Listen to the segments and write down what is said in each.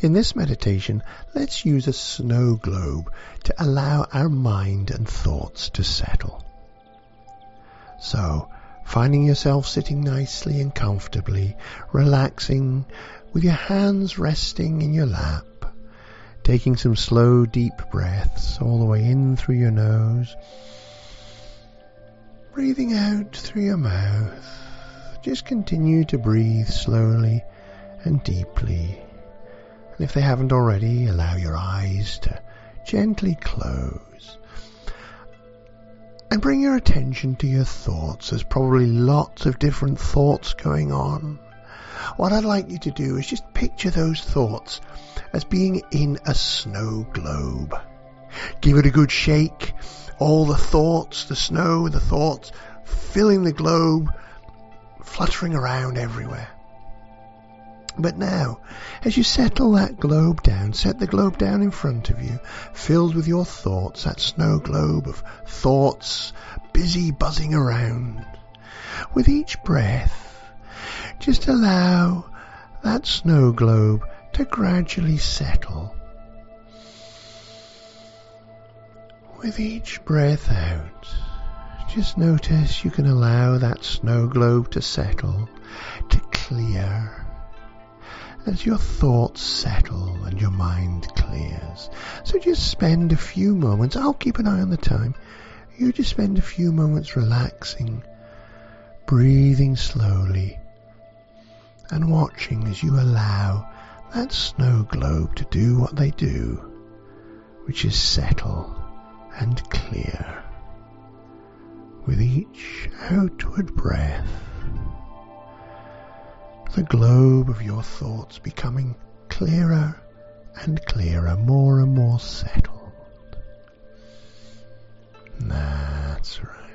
In this meditation, let's use a snow globe to allow our mind and thoughts to settle. So, finding yourself sitting nicely and comfortably, relaxing with your hands resting in your lap, taking some slow deep breaths all the way in through your nose, breathing out through your mouth. Just continue to breathe slowly and deeply. If they haven't already, allow your eyes to gently close. And bring your attention to your thoughts. There's probably lots of different thoughts going on. What I'd like you to do is just picture those thoughts as being in a snow globe. Give it a good shake. All the thoughts, the snow, the thoughts filling the globe, fluttering around everywhere. But now, as you settle that globe down, set the globe down in front of you, filled with your thoughts, that snow globe of thoughts busy buzzing around. With each breath, just allow that snow globe to gradually settle. With each breath out, just notice you can allow that snow globe to settle, to clear as your thoughts settle and your mind clears. So just spend a few moments, I'll keep an eye on the time, you just spend a few moments relaxing, breathing slowly, and watching as you allow that snow globe to do what they do, which is settle and clear with each outward breath the globe of your thoughts becoming clearer and clearer, more and more settled. That's right.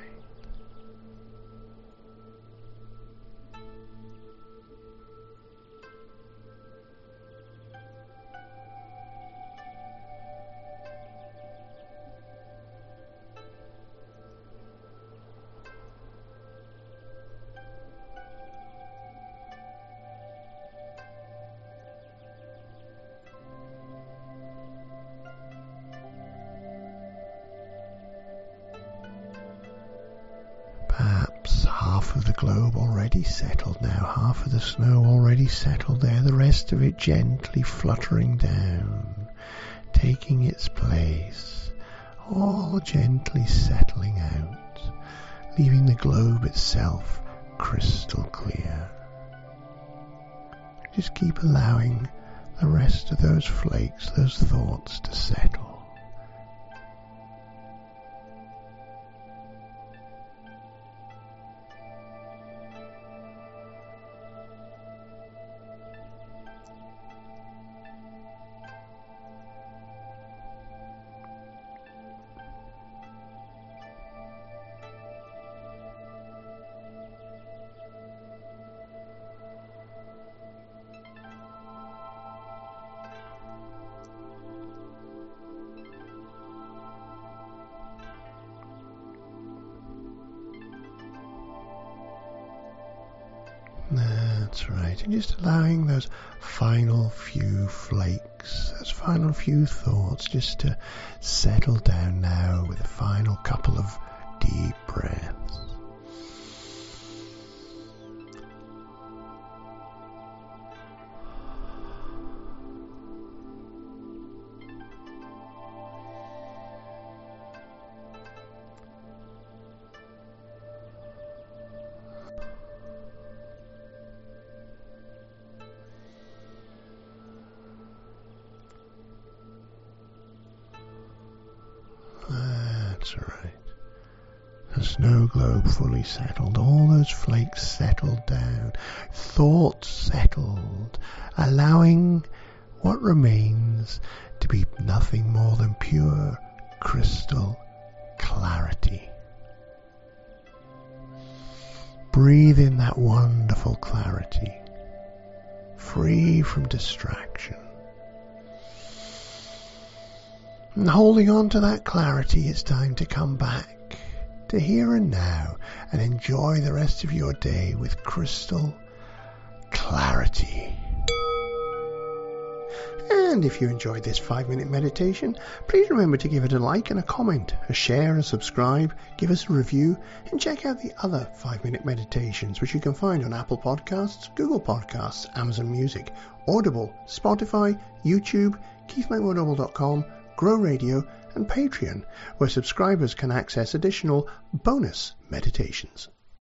Globe already settled now, half of the snow already settled there, the rest of it gently fluttering down, taking its place, all gently settling out, leaving the globe itself crystal clear. Just keep allowing the rest of those flakes, those thoughts to settle. Right. And just allowing those final few flakes, those final few thoughts just to settle down now with a final couple of deep breaths. Right. The snow globe fully settled, all those flakes settled down, thoughts settled, allowing what remains to be nothing more than pure crystal clarity. Breathe in that wonderful clarity, free from distraction. And holding on to that clarity, it's time to come back to here and now and enjoy the rest of your day with crystal clarity. And if you enjoyed this five minute meditation, please remember to give it a like and a comment, a share, a subscribe, give us a review, and check out the other five minute meditations which you can find on Apple Podcasts, Google Podcasts, Amazon Music, Audible, Spotify, YouTube, KeithMcMurdoble.com, Grow Radio, and Patreon, where subscribers can access additional bonus meditations.